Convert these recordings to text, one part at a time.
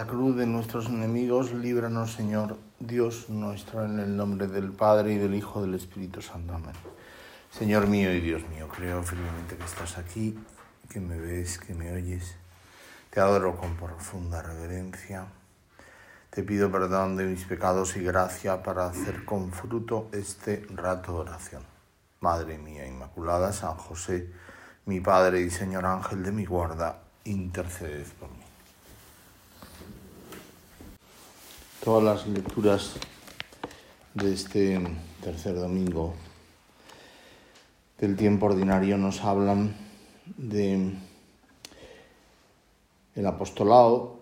La cruz de nuestros enemigos, líbranos, Señor, Dios nuestro, en el nombre del Padre y del Hijo del Espíritu Santo. Amén. Señor mío y Dios mío, creo firmemente que estás aquí, que me ves, que me oyes. Te adoro con profunda reverencia. Te pido perdón de mis pecados y gracia para hacer con fruto este rato de oración. Madre mía Inmaculada, San José, mi Padre y Señor Ángel de mi guarda, interceded por mí. Todas las lecturas de este tercer domingo del tiempo ordinario nos hablan de el apostolado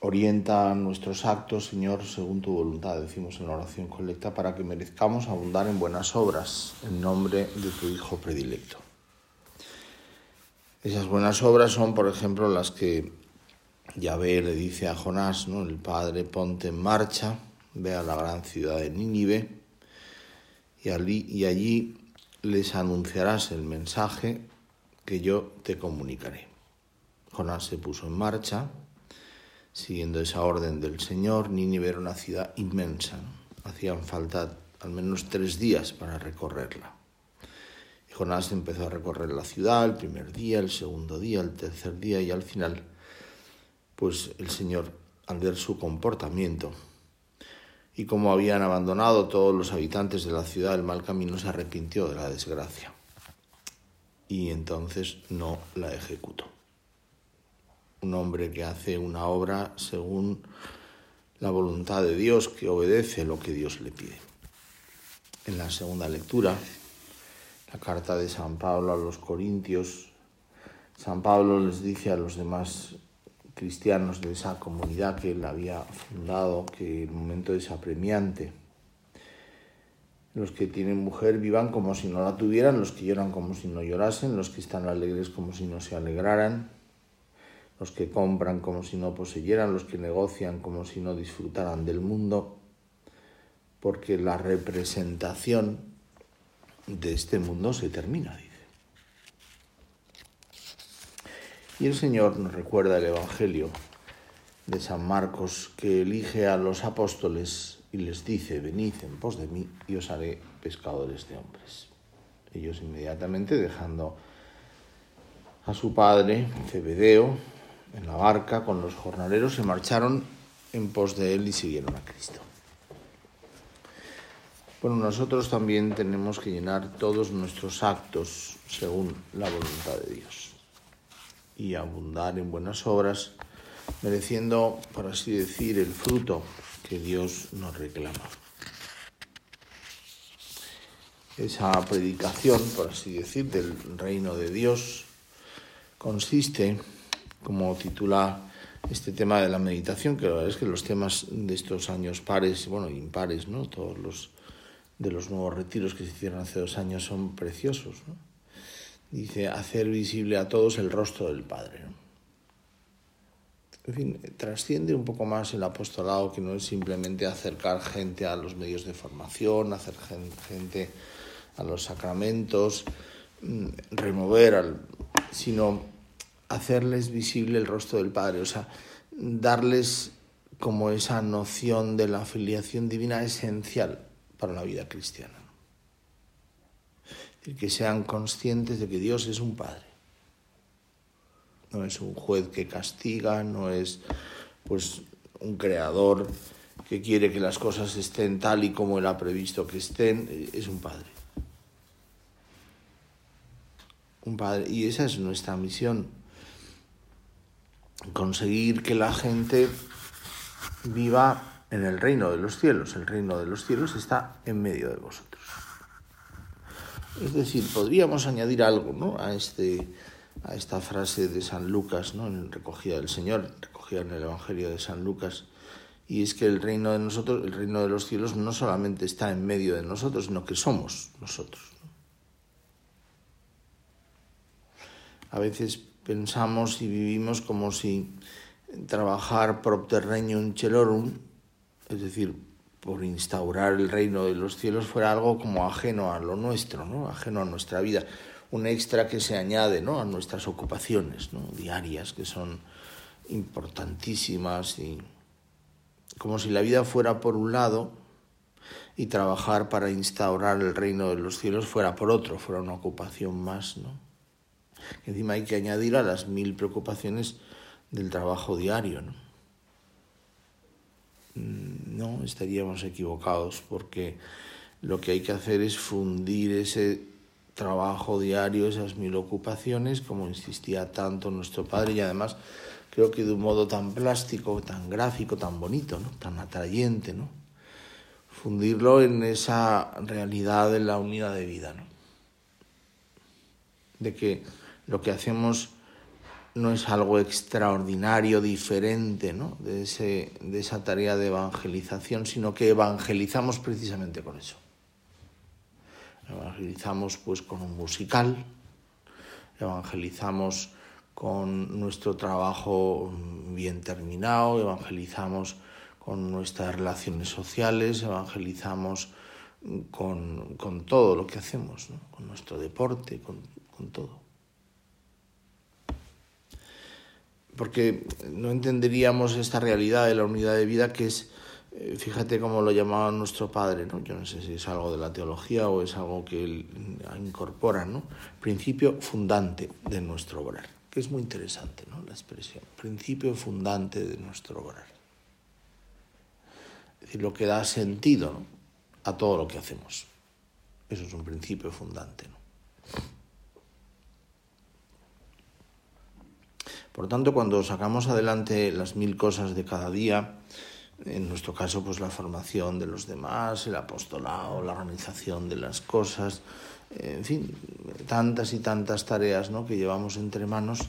orienta nuestros actos, Señor, según tu voluntad, decimos en la oración colecta, para que merezcamos abundar en buenas obras, en nombre de tu Hijo predilecto. Esas buenas obras son, por ejemplo, las que Yahvé le dice a Jonás, ¿no? el Padre, ponte en marcha, ve a la gran ciudad de Nínive y allí, y allí les anunciarás el mensaje que yo te comunicaré. Jonás se puso en marcha, siguiendo esa orden del Señor. Nínive era una ciudad inmensa, hacían falta al menos tres días para recorrerla. Jonás empezó a recorrer la ciudad el primer día, el segundo día, el tercer día y al final pues el Señor, al ver su comportamiento y como habían abandonado todos los habitantes de la ciudad el mal camino, se arrepintió de la desgracia y entonces no la ejecutó. Un hombre que hace una obra según la voluntad de Dios, que obedece lo que Dios le pide. En la segunda lectura, la carta de San Pablo a los Corintios, San Pablo les dice a los demás cristianos de esa comunidad que él había fundado, que el momento es apremiante. Los que tienen mujer vivan como si no la tuvieran, los que lloran como si no llorasen, los que están alegres como si no se alegraran, los que compran como si no poseyeran, los que negocian como si no disfrutaran del mundo, porque la representación de este mundo se termina, Y el Señor nos recuerda el Evangelio de San Marcos que elige a los apóstoles y les dice, venid en pos de mí y os haré pescadores de hombres. Ellos inmediatamente dejando a su padre, Cebedeo, en la barca con los jornaleros, se marcharon en pos de él y siguieron a Cristo. Bueno, nosotros también tenemos que llenar todos nuestros actos según la voluntad de Dios y abundar en buenas obras, mereciendo, por así decir, el fruto que Dios nos reclama. Esa predicación, por así decir, del reino de Dios consiste, como titula este tema de la meditación, que la verdad es que los temas de estos años pares, bueno, impares, ¿no? Todos los de los nuevos retiros que se hicieron hace dos años son preciosos, ¿no? Dice, hacer visible a todos el rostro del Padre. En fin, trasciende un poco más el apostolado que no es simplemente acercar gente a los medios de formación, hacer gente a los sacramentos, mm, remover, al, sino hacerles visible el rostro del Padre, o sea, darles como esa noción de la filiación divina esencial para la vida cristiana que sean conscientes de que Dios es un Padre. No es un juez que castiga, no es pues un creador que quiere que las cosas estén tal y como él ha previsto que estén, es un Padre. Un Padre. Y esa es nuestra misión. Conseguir que la gente viva en el reino de los cielos. El reino de los cielos está en medio de vosotros. Es decir, podríamos añadir algo ¿no? a, este, a esta frase de San Lucas, ¿no? en recogida del Señor, recogida en el Evangelio de San Lucas, y es que el reino de nosotros, el reino de los cielos, no solamente está en medio de nosotros, sino que somos nosotros. A veces pensamos y vivimos como si trabajar propter regnum celorum, es decir, por instaurar el reino de los cielos, fuera algo como ajeno a lo nuestro, ¿no? ajeno a nuestra vida un extra que se añade ¿no? a nuestras ocupaciones diarias, que son importantísimas, y como si la vida fuera por un lado y trabajar para instaurar el reino de los cielos fuera por otro, fuera una ocupación más. ¿no? Encima hay que añadir a las mil preocupaciones del trabajo diario. ¿no? No estaríamos equivocados porque lo que hay que hacer es fundir ese trabajo diario, esas mil ocupaciones, como insistía tanto nuestro padre, y además creo que de un modo tan plástico, tan gráfico, tan bonito, ¿no? tan atrayente, ¿no? fundirlo en esa realidad de la unidad de vida, ¿no? de que lo que hacemos no es algo extraordinario, diferente ¿no? de, ese, de esa tarea de evangelización, sino que evangelizamos precisamente con eso. Evangelizamos pues con un musical, evangelizamos con nuestro trabajo bien terminado, evangelizamos con nuestras relaciones sociales, evangelizamos con, todo lo que hacemos, con nuestro deporte, con, con todo. Porque no entenderíamos esta realidad de la unidad de vida que es eh, fíjate cómo lo llamaba nuestro padre, ¿no? Yo no sé si es algo de la teología o es algo que él incorpora, ¿no? Principio fundante de nuestro obrar, que es muy interesante, ¿no? La expresión, principio fundante de nuestro obrar. Es decir, lo que da sentido a todo lo que hacemos. Eso es un principio fundante, ¿no? Por tanto, cuando sacamos adelante las mil cosas de cada día, en nuestro caso, pues la formación de los demás, el apostolado, la organización de las cosas, en fin, tantas y tantas tareas ¿no? que llevamos entre manos,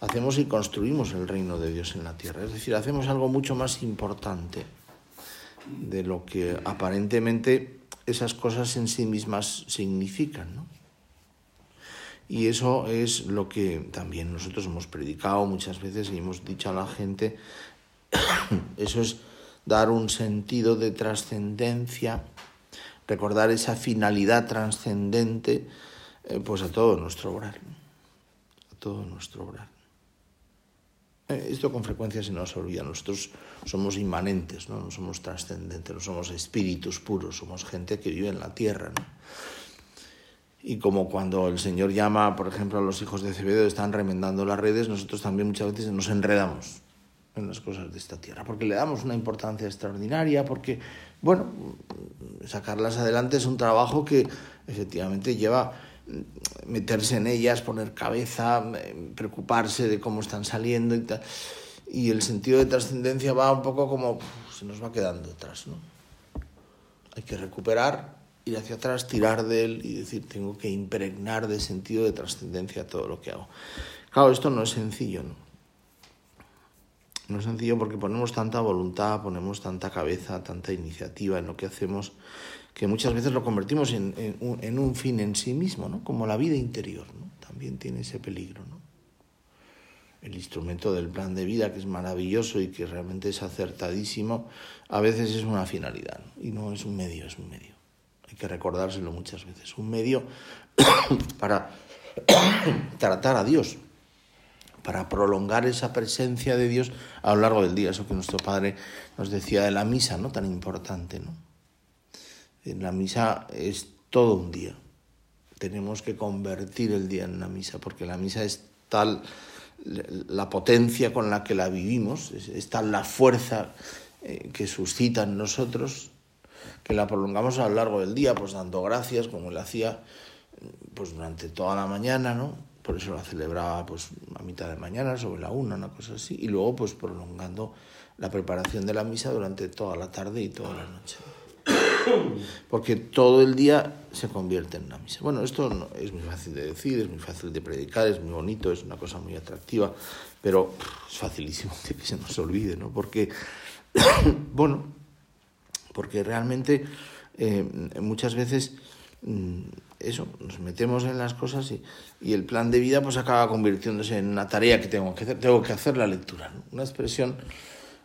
hacemos y construimos el reino de Dios en la tierra. Es decir, hacemos algo mucho más importante de lo que aparentemente esas cosas en sí mismas significan. ¿no? Y eso es lo que también nosotros hemos predicado muchas veces y hemos dicho a la gente, eso es dar un sentido de trascendencia, recordar esa finalidad trascendente, eh, pues a todo nuestro obrar, a todo nuestro obrar. Eh, esto con frecuencia se nos olvida, nosotros somos inmanentes, ¿no? no somos trascendentes, no somos espíritus puros, somos gente que vive en la tierra. Y como cuando el Señor llama, por ejemplo, a los hijos de Cebedo, están remendando las redes, nosotros también muchas veces nos enredamos en las cosas de esta tierra, porque le damos una importancia extraordinaria, porque, bueno, sacarlas adelante es un trabajo que efectivamente lleva meterse en ellas, poner cabeza, preocuparse de cómo están saliendo y tal. Y el sentido de trascendencia va un poco como se nos va quedando atrás, ¿no? Hay que recuperar, ir hacia atrás, tirar de él y decir, tengo que impregnar de sentido de trascendencia todo lo que hago. Claro, esto no es sencillo, ¿no? No es sencillo porque ponemos tanta voluntad, ponemos tanta cabeza, tanta iniciativa en lo que hacemos, que muchas veces lo convertimos en, un, fin en sí mismo, ¿no? como la vida interior. ¿no? También tiene ese peligro. ¿no? El instrumento del plan de vida, que es maravilloso y que realmente es acertadísimo, a veces es una finalidad y no es un medio, es un medio. Hay que recordárselo muchas veces. Un medio para tratar a Dios para prolongar esa presencia de Dios a lo largo del día, eso que nuestro Padre nos decía de la misa, ¿no? Tan importante, ¿no? La misa es todo un día. Tenemos que convertir el día en una misa, porque la misa es tal la potencia con la que la vivimos, es, tal la fuerza eh, que suscita en nosotros, que la prolongamos a lo largo del día, pues dando gracias, como él hacía pues durante toda la mañana, ¿no? por eso la celebraba pues a mitad de mañana, sobre la una, una cosa así, y luego pues prolongando la preparación de la misa durante toda la tarde y toda la noche. porque todo el día se convierte en una misa. Bueno, esto no, es muy fácil de decir, es muy fácil de predicar, es muy bonito, es una cosa muy atractiva, pero es facilísimo que se nos olvide, ¿no? Porque, bueno, porque realmente eh, muchas veces mm, eso, nos metemos en las cosas y, y, el plan de vida pues acaba convirtiéndose en una tarea que tengo que hacer, tengo que hacer la lectura, una expresión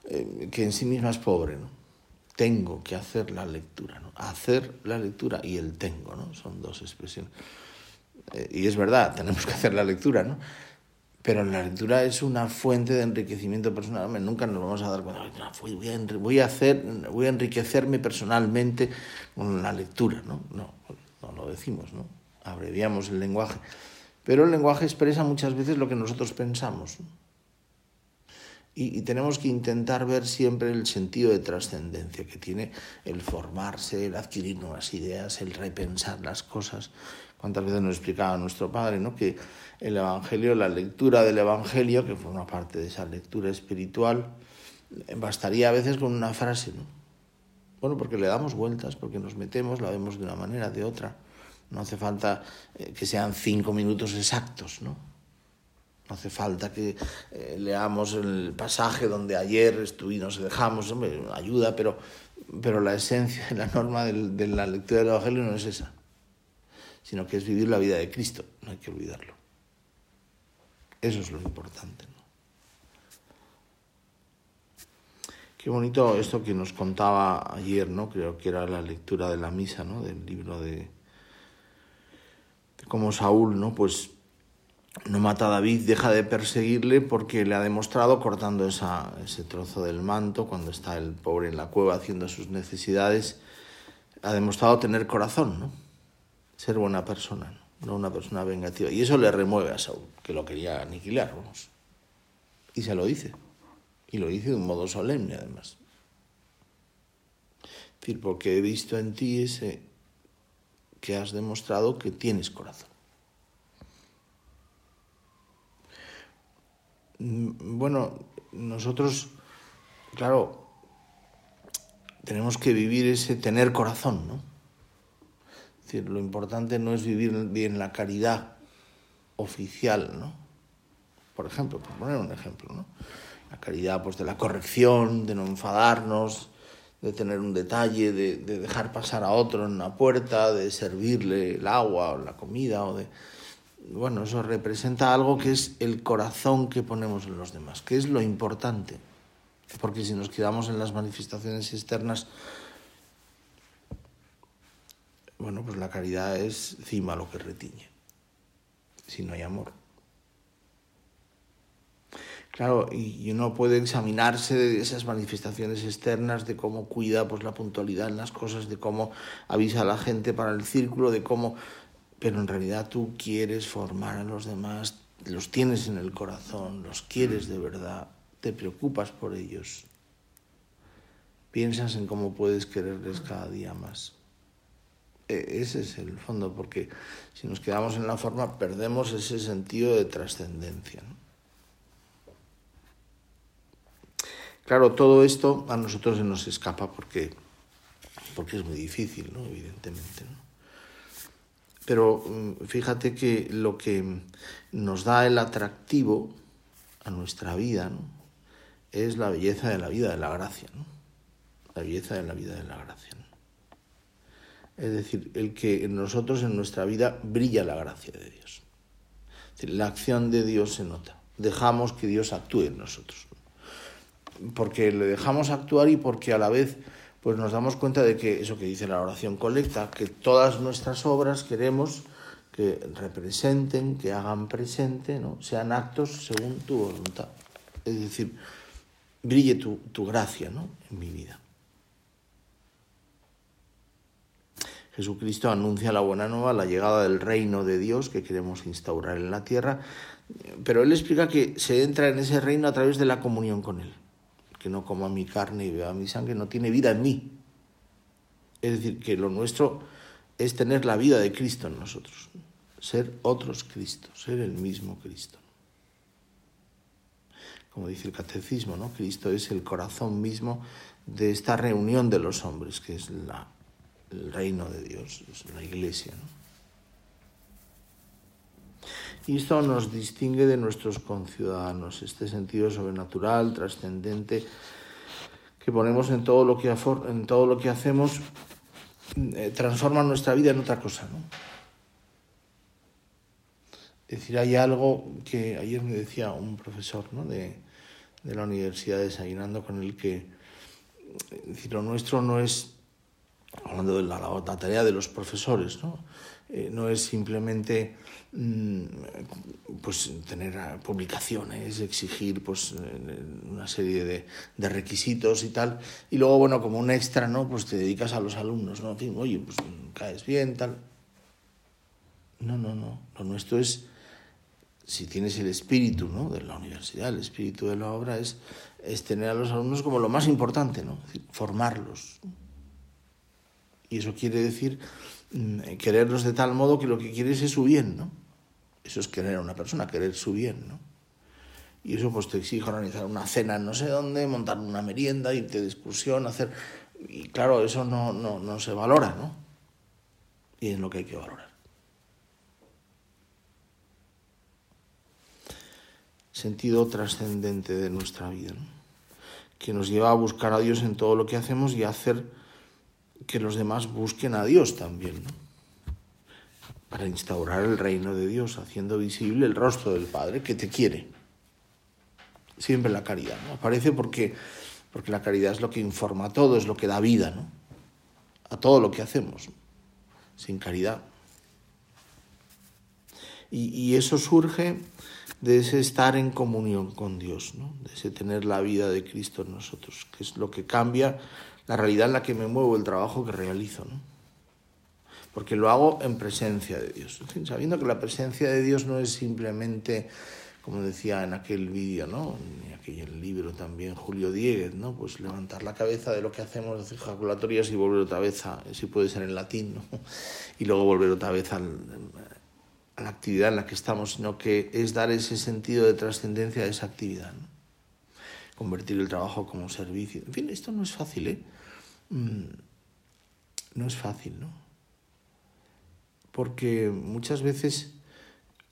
eh, que en sí misma es pobre, ¿no? tengo que hacer la lectura, ¿no? hacer la lectura y el tengo, ¿no? son dos expresiones. Eh, y es verdad, tenemos que hacer la lectura, ¿no? Pero la lectura es una fuente de enriquecimiento personal. Nunca nos vamos a dar cuenta, voy a, voy a, hacer, voy a enriquecerme personalmente con la lectura, ¿no? No, no lo decimos, ¿no? Abreviamos el lenguaje. Pero el lenguaje expresa muchas veces lo que nosotros pensamos. Y, y, tenemos que intentar ver siempre el sentido de trascendencia que tiene el formarse, el adquirir nuevas ideas, el repensar las cosas. ¿Cuántas veces nos explicaba nuestro padre, ¿no? Que el Evangelio, la lectura del Evangelio, que forma parte de esa lectura espiritual, bastaría a veces con una frase, ¿no? Bueno, porque le damos vueltas, porque nos metemos, la vemos de una manera, de otra. No hace falta eh, que sean cinco minutos exactos, ¿no? No hace falta que eh, leamos el pasaje donde ayer estuvimos, dejamos, hombre, ayuda, pero, pero la esencia, la norma de la lectura del Evangelio no es esa, sino que es vivir la vida de Cristo, no hay que olvidarlo. Eso es lo importante. Qué bonito esto que nos contaba ayer, ¿no? Creo que era la lectura de la misa, ¿no? Del libro de, cómo Saúl, ¿no? Pues no mata a David, deja de perseguirle porque le ha demostrado, cortando ese trozo del manto, cuando está el pobre en la cueva haciendo sus necesidades, ha demostrado tener corazón, ¿no? Ser buena persona, ¿no? una persona vengativa. Y eso le remueve a Saúl, que lo quería aniquilar, vamos. Y se lo dice. Y lo dice de un modo solemne, además. Es decir, porque he visto en ti ese que has demostrado que tienes corazón. Mm, bueno, nosotros, claro, tenemos que vivir ese tener corazón, ¿no? Es decir, lo importante no es vivir bien la caridad oficial, ¿no? Por ejemplo, por poner un ejemplo, ¿no? La caridad pues, de la corrección, de no enfadarnos, de tener un detalle, de, de dejar pasar a otro en una puerta, de servirle el agua o la comida, o de... Bueno, eso representa algo que es el corazón que ponemos en los demás, que es lo importante. Porque si nos quedamos en las manifestaciones externas, bueno, pues la caridad es cima lo que retiñe, si no hay amor. Claro, y uno puede examinarse de esas manifestaciones externas, de cómo cuida pues, la puntualidad en las cosas, de cómo avisa a la gente para el círculo, de cómo... Pero en realidad tú quieres formar a los demás, los tienes en el corazón, los quieres de verdad, te preocupas por ellos, piensas en cómo puedes quererles cada día más. E, ese es el fondo, porque si nos quedamos en la forma perdemos ese sentido de trascendencia. Claro, todo esto a nosotros se nos escapa porque, porque es muy difícil, ¿no? evidentemente. Pero mm, fíjate que lo que nos da el atractivo a nuestra vida ¿no? es la belleza de la vida de la gracia, ¿no? la belleza de la vida de la gracia. Es decir, el que en nosotros, en nuestra vida, brilla la gracia de Dios. la acción de Dios se nota. Dejamos que Dios actúe en nosotros. Porque le dejamos actuar y porque a la vez pues nos damos cuenta de que eso que dice la oración colecta, que todas nuestras obras queremos que representen, que hagan presente, ¿no? sean actos según tu voluntad. Es decir, brille tu, tu gracia ¿no? en mi vida. Jesucristo anuncia la buena nueva, la llegada del reino de Dios que queremos instaurar en la tierra, pero él explica que se entra en ese reino a través de la comunión con él. Que no coma mi carne y beba mi sangre, no tiene vida en mí. Es decir, que lo nuestro es tener la vida de Cristo en nosotros, ser otros Cristos, ser el mismo Cristo. Como dice el catecismo, ¿no? Cristo es el corazón mismo de esta reunión de los hombres, que es la el reino de Dios, es la iglesia. Y esto nos distingue de nuestros conciudadanos, este sentido sobrenatural, trascendente, que ponemos en todo lo que, en todo lo que hacemos, eh, transforma nuestra vida en otra cosa. ¿no? Es decir, hay algo que ayer me decía un profesor ¿no? de, de la universidad desayunando con el que decir, lo nuestro no es, hablando de la, tarea de los profesores, ¿no? Eh, no es simplemente mm, pues tener publicaciones, exigir pues una serie de, de, requisitos y tal, y luego bueno como un extra no pues te dedicas a los alumnos, no, en fin, oye pues caes bien tal, no no no, lo nuestro es si tienes el espíritu ¿no? de la universidad, el espíritu de la obra, es, es tener a los alumnos como lo más importante, ¿no? formarlos. Y eso quiere decir mm, quererlos de tal modo que lo que quieres es su bien, ¿no? Eso es querer a una persona, querer su bien, ¿no? Y eso pues te exige organizar una cena en no sé dónde, montar una merienda, irte de excursión, hacer... Y claro, eso no, no, no se valora, ¿no? Y es lo que hay que valorar. sentido trascendente de nuestra vida, que nos lleva a buscar a Dios en todo lo que hacemos y a hacer que los demás busquen a Dios también, para instaurar el reino de Dios, haciendo visible el rostro del Padre que te quiere. Siempre la caridad, ¿no? Aparece porque, porque la caridad es lo que informa todo, es lo que da vida, ¿no? A todo lo que hacemos. Sin caridad. Y, y eso surge de ese estar en comunión con Dios, ¿no? de ese tener la vida de Cristo en nosotros, que es lo que cambia la realidad en la que me muevo, el trabajo que realizo. ¿no? Porque lo hago en presencia de Dios, sabiendo que la presencia de Dios no es simplemente, como decía en aquel vídeo, ¿no? en aquel libro también Julio Dieguez, ¿no? pues levantar la cabeza de lo que hacemos, hacer ejaculatorias y volver otra vez a, si puede ser en latín, ¿no? y luego volver otra vez al a la actividad en la que estamos, sino que es dar ese sentido de trascendencia a esa actividad. Convertir el trabajo como servicio. En fin, esto no es fácil, ¿eh? Mm, no es fácil, ¿no? Porque muchas veces,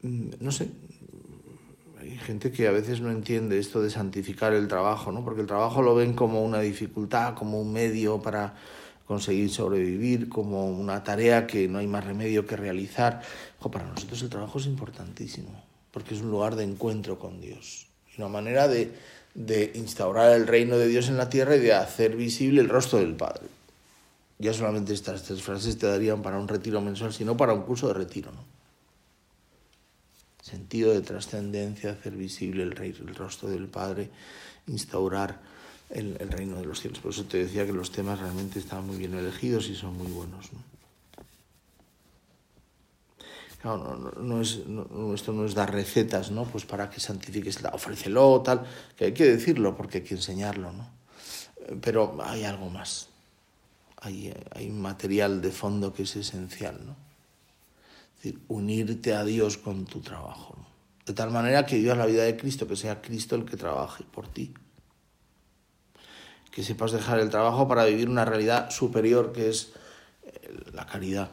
mm, no sé, hay gente que a veces no entiende esto de santificar el trabajo, ¿no? Porque el trabajo lo ven como una dificultad, como un medio para conseguir sobrevivir, como una tarea que no hay más remedio que realizar. para nosotros el trabajo es importantísimo, porque es un lugar de encuentro con Dios, una manera de, de instaurar el reino de Dios en la tierra y de hacer visible el rostro del Padre. Ya solamente estas tres frases te darían para un retiro mensual, sino para un curso de retiro. ¿no? Sentido de trascendencia, hacer visible el, rey, el rostro del Padre, instaurar el, reino de los cielos. Por eso te decía que los temas realmente están muy bien elegidos y son muy buenos. ¿no? Claro, no, es, esto no es dar recetas, ¿no? Pues para que santifiques, ofrécelo, tal, que hay que decirlo porque hay que enseñarlo, ¿no? Pero hay algo más. Hay, material de fondo que es esencial, ¿no? Es decir, unirte a Dios con tu trabajo. De tal manera que vivas la vida de Cristo, que sea Cristo el que trabaje por ti que sepas dejar el trabajo para vivir una realidad superior que es eh, la caridad,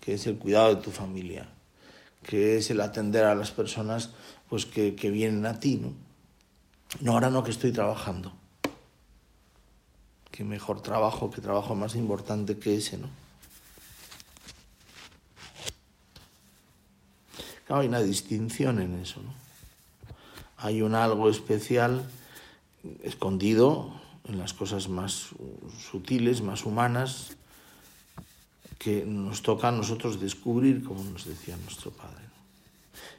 que es el cuidado de tu familia, que es el atender a las personas pues que, vienen a ti, ¿no? No, ahora no que estoy trabajando. Qué mejor trabajo, qué trabajo más importante que ese, ¿no? Claro, hay una distinción en eso, ¿no? Hay un algo especial escondido en las cosas más sutiles, más humanas, que nos toca a nosotros descubrir, como nos decía nuestro Padre,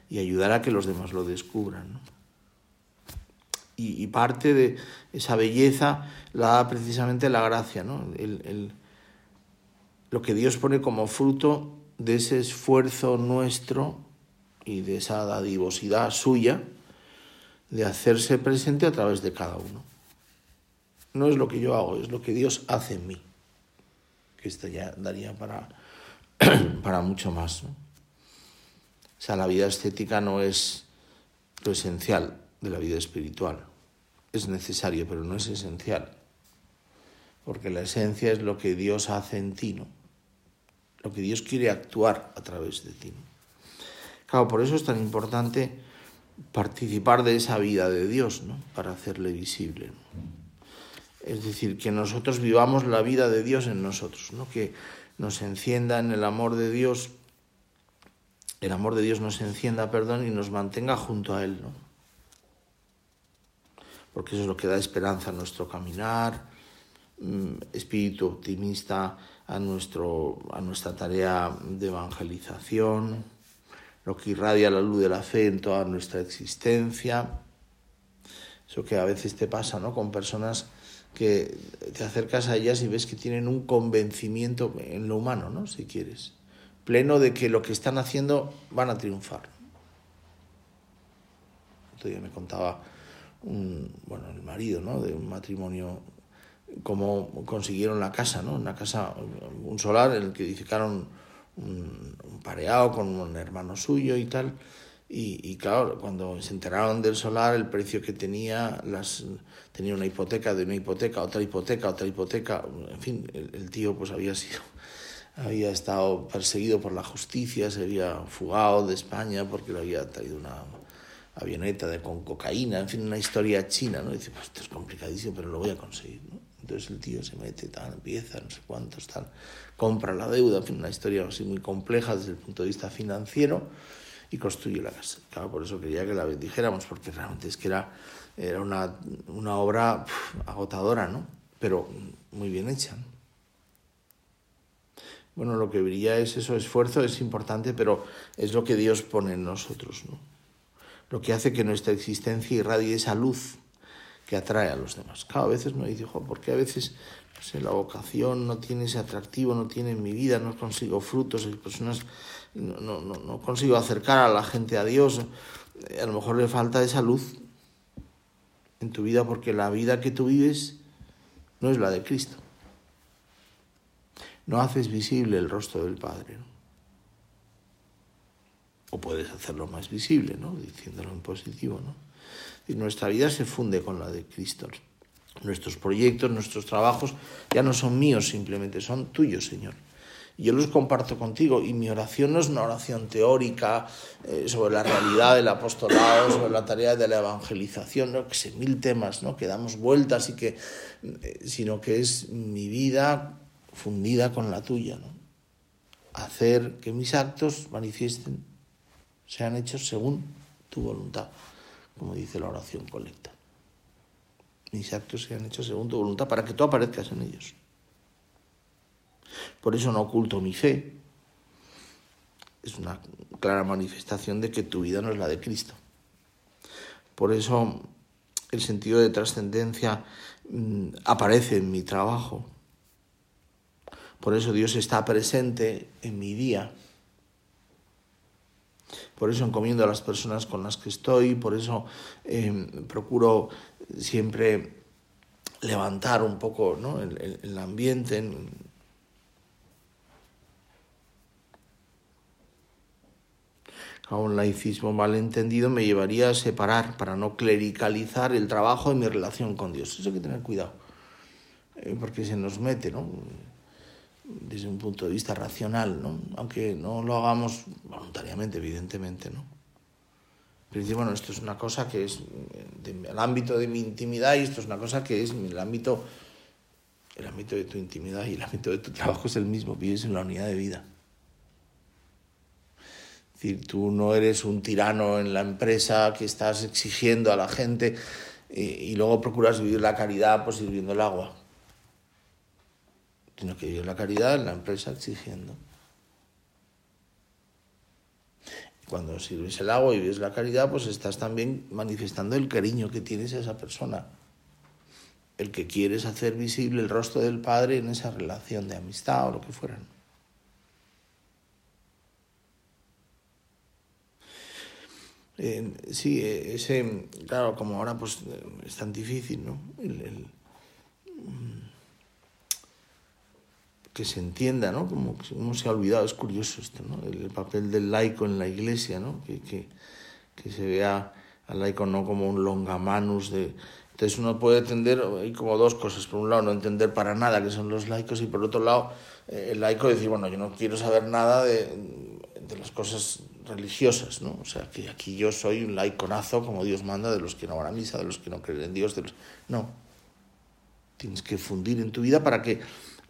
y ayudar a que los demás lo descubran. Y, parte de esa belleza la da precisamente la gracia, ¿no? lo que Dios pone como fruto de ese esfuerzo nuestro y de esa dadivosidad suya de hacerse presente a través de cada uno no es lo que yo hago, es lo que Dios hace en mí. Que esto ya daría para, para mucho más. ¿no? O sea, la vida estética no es lo esencial de la vida espiritual. Es necesario, pero no es esencial. Porque la esencia es lo que Dios hace en ti, ¿no? lo que Dios quiere actuar a través de ti. Claro, por eso es tan importante participar de esa vida de Dios, ¿no? Para hacerle visible. Es decir, que nosotros vivamos la vida de Dios en nosotros, ¿no? Que nos encienda en el amor de Dios, el amor de Dios nos encienda, perdón, y nos mantenga junto a Él, ¿no? Porque eso es lo que da esperanza a nuestro caminar, mm, espíritu optimista a, nuestro, a nuestra tarea de evangelización, lo que irradia la luz de la fe en toda nuestra existencia. Eso que a veces te pasa, ¿no? Con personas que te acercas a ellas y ves que tienen un convencimiento en lo humano, ¿no? Si quieres, pleno de que lo que están haciendo van a triunfar. Otro día me contaba bueno, el marido, ¿no? De un matrimonio cómo consiguieron la casa, ¿no? Una casa, un solar en el que edificaron un, pareado con un hermano suyo y tal. Y, claro, cuando se enteraron del solar, el precio que tenía, las, tenía una hipoteca de una hipoteca, otra hipoteca, otra hipoteca, en fin, el, tío pues había sido, había estado perseguido por la justicia, se había fugado de España porque le había traído una avioneta de, con cocaína, en fin, una historia china, ¿no? Dice, pues esto es complicadísimo, pero lo voy a conseguir, ¿no? Entonces el tío se mete, tal, empieza, no sé cuántos, tal, compra la deuda, en fin, una historia muy compleja desde el punto de vista financiero y construye la casa. Claro, por eso quería que la dijéramos, porque realmente es que era, era una, una obra agotadora, ¿no? Pero muy bien hecha. Bueno, lo que brilla es eso, esfuerzo es importante, pero es lo que Dios pone en nosotros, ¿no? Lo que hace que nuestra existencia irradie esa luz que atrae a los demás. Cada vez veces me dice, porque a veces la vocación no tiene ese atractivo, no tiene en mi vida, no consigo frutos, hay personas, no, no, no consigo acercar a la gente a Dios. A lo mejor le falta esa luz en tu vida porque la vida que tú vives no es la de Cristo. No haces visible el rostro del Padre. O puedes hacerlo más visible, ¿no? diciéndolo en positivo. ¿no? y nuestra vida se funde con la de Cristo. Nuestros proyectos, nuestros trabajos ya no son míos simplemente, son tuyos, Señor. Yo los comparto contigo y mi oración no es una oración teórica eh, sobre la realidad del apostolado, sobre la tarea de la evangelización, no que sé, mil temas, ¿no? que damos vueltas y que, eh, sino que es mi vida fundida con la tuya, ¿no? hacer que mis actos manifiesten, sean hechos según tu voluntad como dice la oración colecta. Mis actos sean hechos según tu voluntad para que tú aparezcas en ellos. Por eso no oculto mi fe. Es una clara manifestación de que tu vida no es la de Cristo. Por eso el sentido de trascendencia mm, aparece en mi trabajo. Por eso Dios está presente en mi día. Por eso encomiendo a las personas con las que estoy, por eso em, procuro siempre levantar un poco ¿no? el, el, ambiente. Un laicismo malentendido me llevaría a separar para no clericalizar el trabajo y mi relación con Dios. Eso hay que tener cuidado, eh, porque se nos mete, ¿no? desde un punto de vista racional, ¿no? aunque no lo hagamos voluntariamente, evidentemente. ¿no? Pero decir, bueno, esto es una cosa que es el ámbito de mi intimidad y esto es una cosa que es el ámbito, el ámbito de tu intimidad y el ámbito de tu trabajo es el mismo, vives en la unidad de vida. Es decir, tú no eres un tirano en la empresa que estás exigiendo a la gente y, luego procuras vivir la caridad pues sirviendo el agua sino que vive la caridad en la empresa exigiendo. Cuando sirves el agua y vives la caridad, pues estás también manifestando el cariño que tienes a esa persona, el que quieres hacer visible el rostro del Padre en esa relación de amistad o lo que fueran. Sí, ese, claro, como ahora pues es tan difícil, ¿no? el, que se entienda, ¿no? Como, se ha olvidado, es curioso esto, ¿no? El, papel del laico en la iglesia, ¿no? Que, que, que, se vea al laico no como un longamanus de, Entonces uno puede entender, hay como dos cosas. Por un lado, no entender para nada qué son los laicos y por otro lado, eh, el laico decir, bueno, yo no quiero saber nada de, de las cosas religiosas, ¿no? O sea, que aquí yo soy un laiconazo, como Dios manda, de los que no van a misa, de los que no creen en Dios, de los... No. Tienes que fundir en tu vida para que...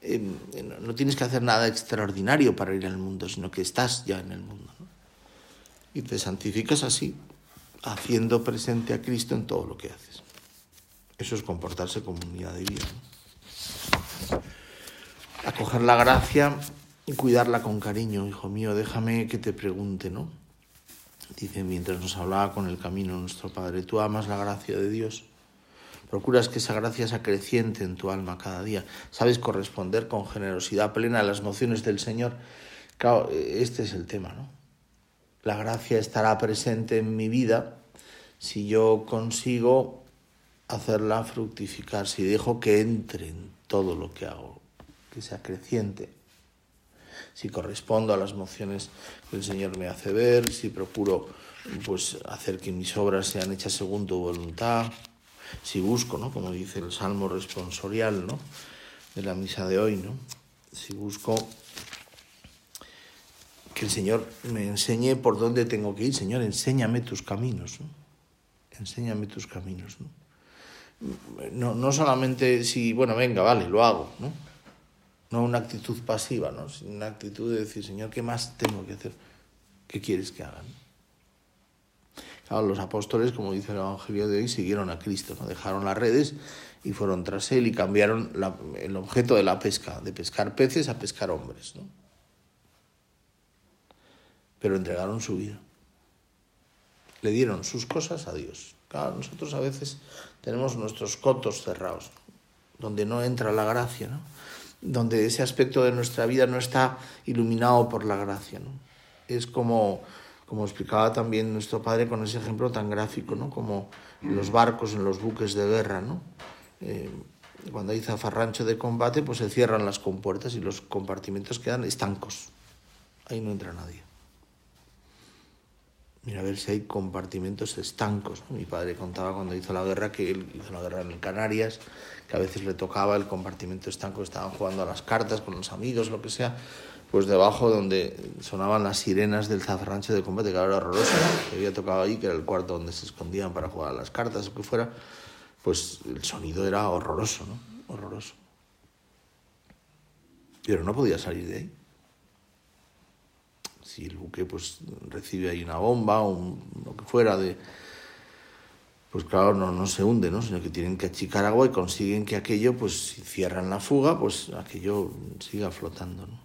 Eh, no tienes que hacer nada extraordinario para ir al mundo, sino que estás ya en el mundo. ¿no? Y te santificas así, haciendo presente a Cristo en todo lo que haces. Eso es comportarse como unidad de vida. ¿no? Acoger la gracia y cuidarla con cariño, hijo mío, déjame que te pregunte, ¿no? Dice, mientras nos hablaba con el camino nuestro Padre, tú amas la gracia de Dios, procuras que esa gracia sea creciente en tu alma cada día, sabes corresponder con generosidad plena a las mociones del Señor. Claro, este es el tema, ¿no? La gracia estará presente en mi vida si yo consigo hacerla fructificar, si dejo que entre en todo lo que hago, que sea creciente. Si correspondo a las mociones que el Señor me hace ver, si procuro pues hacer que mis obras sean hechas según tu voluntad, si busco, ¿no? Como dice el Salmo responsorial, ¿no? De la misa de hoy, ¿no? Si busco que el Señor me enseñe por dónde tengo que ir, Señor, enséñame tus caminos, ¿no? Enséñame tus caminos, ¿no? no, no solamente si, bueno, venga, vale, lo hago, ¿no? No una actitud pasiva, ¿no? Sino una actitud de decir, Señor, ¿qué más tengo que hacer? ¿Qué quieres que haga? Claro, los apóstoles, como dice el Evangelio de hoy, siguieron a Cristo, ¿no? Dejaron las redes y fueron tras él y cambiaron el objeto de la pesca, de pescar peces a pescar hombres, ¿no? Pero entregaron su vida. Le dieron sus cosas a Dios. Claro, nosotros a veces tenemos nuestros cotos cerrados, donde no entra la gracia, ¿no? Donde ese aspecto de nuestra vida no está iluminado por la gracia. ¿no? Es como, como explicaba también nuestro padre con ese ejemplo tan gráfico, ¿no? como los barcos, en los buques de guerra. ¿no? Eh, cuando hay zafarrancho de combate, pues se cierran las compuertas y los compartimentos quedan estancos. Ahí no entra nadie. Mira a ver si hay compartimentos estancos. Mi padre contaba cuando hizo la guerra que él hizo la guerra en Canarias, que a veces le tocaba el compartimento estanco, estaban jugando a las cartas con los amigos, lo que sea, pues debajo donde sonaban las sirenas del zafarrancho de combate, que era horroroso, que había tocado ahí, que era el cuarto donde se escondían para jugar a las cartas o que fuera, pues el sonido era horroroso, ¿no? Horroroso. Pero no podía salir de ahí si el buque pues recibe ahí una bomba o lo que fuera de pues claro no, no se hunde ¿no? sino que tienen que achicar agua y consiguen que aquello pues si cierran la fuga pues aquello siga flotando ¿no?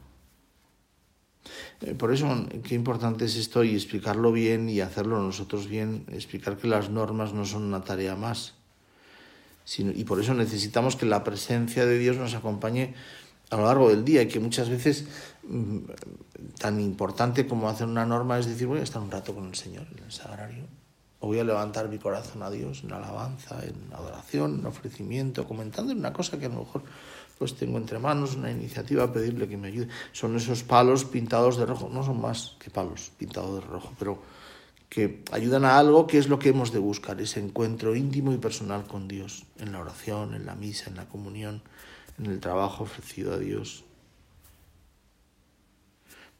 eh, por eso qué importante es esto y explicarlo bien y hacerlo nosotros bien explicar que las normas no son una tarea más sino, y por eso necesitamos que la presencia de Dios nos acompañe a lo largo del día y que muchas veces tan importante como hacer una norma es decir voy a estar un rato con el Señor en el sagrario o voy a levantar mi corazón a Dios en alabanza, en adoración, en ofrecimiento, comentando una cosa que a lo mejor pues tengo entre manos, una iniciativa, pedirle que me ayude. Son esos palos pintados de rojo, no son más que palos pintados de rojo, pero que ayudan a algo que es lo que hemos de buscar, ese encuentro íntimo y personal con Dios, en la oración, en la misa, en la comunión, en el trabajo ofrecido a Dios.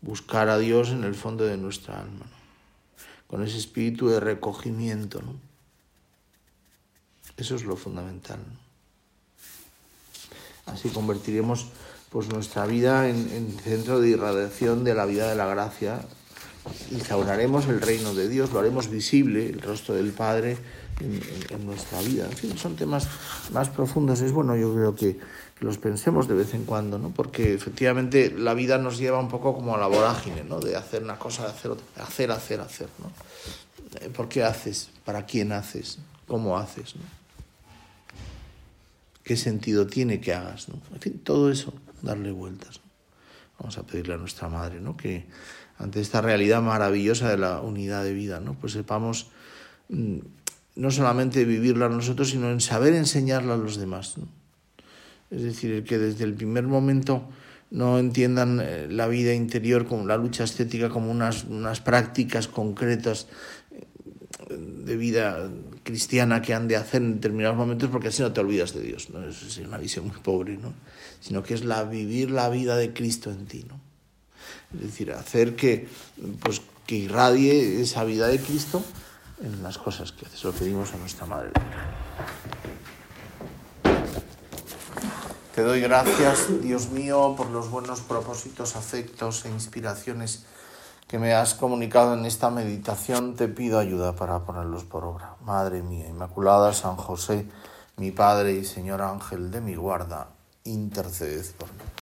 Buscar a Dios en el fondo de nuestra alma, con ese espíritu de recogimiento. ¿no? Eso es lo fundamental. Así convertiremos pues, nuestra vida en, centro de irradiación de la vida de la gracia. Instauraremos el reino de Dios, lo haremos visible, el rostro del Padre en, en, en nuestra vida. En fin, son temas más profundos. Es bueno, yo creo que los pensemos de vez en cuando, ¿no? Porque efectivamente la vida nos lleva un poco como a la vorágine, ¿no? De hacer una cosa, de hacer otra, hacer, hacer, hacer, ¿no? ¿Por qué haces? ¿Para quién haces? ¿Cómo haces? ¿no? ¿Qué sentido tiene que hagas? ¿no? En fin, todo eso, darle vueltas. ¿no? Vamos a pedirle a nuestra Madre, ¿no? Que ante esta realidad maravillosa de la unidad de vida, ¿no? Pues sepamos mmm, no solamente vivirla nosotros, sino en saber enseñarla a los demás. Es decir, que desde el primer momento no entiendan eh, la vida interior como la lucha estética como unas, unas prácticas concretas de vida cristiana que han de hacer en determinados momentos porque así no te olvidas de Dios. ¿no? Es una visión muy pobre, ¿no? sino que es la vivir la vida de Cristo en ti. ¿no? Es decir, hacer que, pues, que irradie esa vida de Cristo en las cosas que haces. Lo pedimos a nuestra Madre. Te doy gracias, Dios mío, por los buenos propósitos, afectos e inspiraciones que me has comunicado en esta meditación. Te pido ayuda para ponerlos por obra. Madre mía, Inmaculada, San José, mi Padre y Señor Ángel de mi guarda, interceded por mí.